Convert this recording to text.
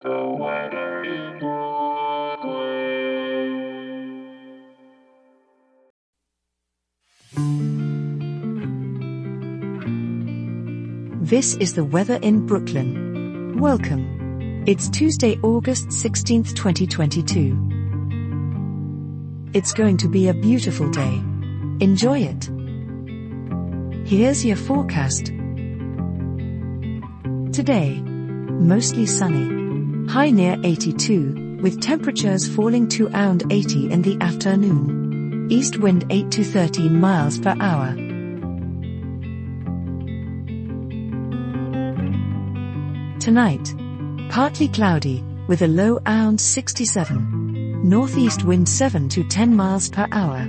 This is the weather in Brooklyn. Welcome. It's Tuesday, August 16th, 2022. It's going to be a beautiful day. Enjoy it. Here's your forecast. Today, mostly sunny. High near 82, with temperatures falling to around 80 in the afternoon. East wind 8 to 13 miles per hour. Tonight, partly cloudy, with a low around 67. Northeast wind 7 to 10 miles per hour.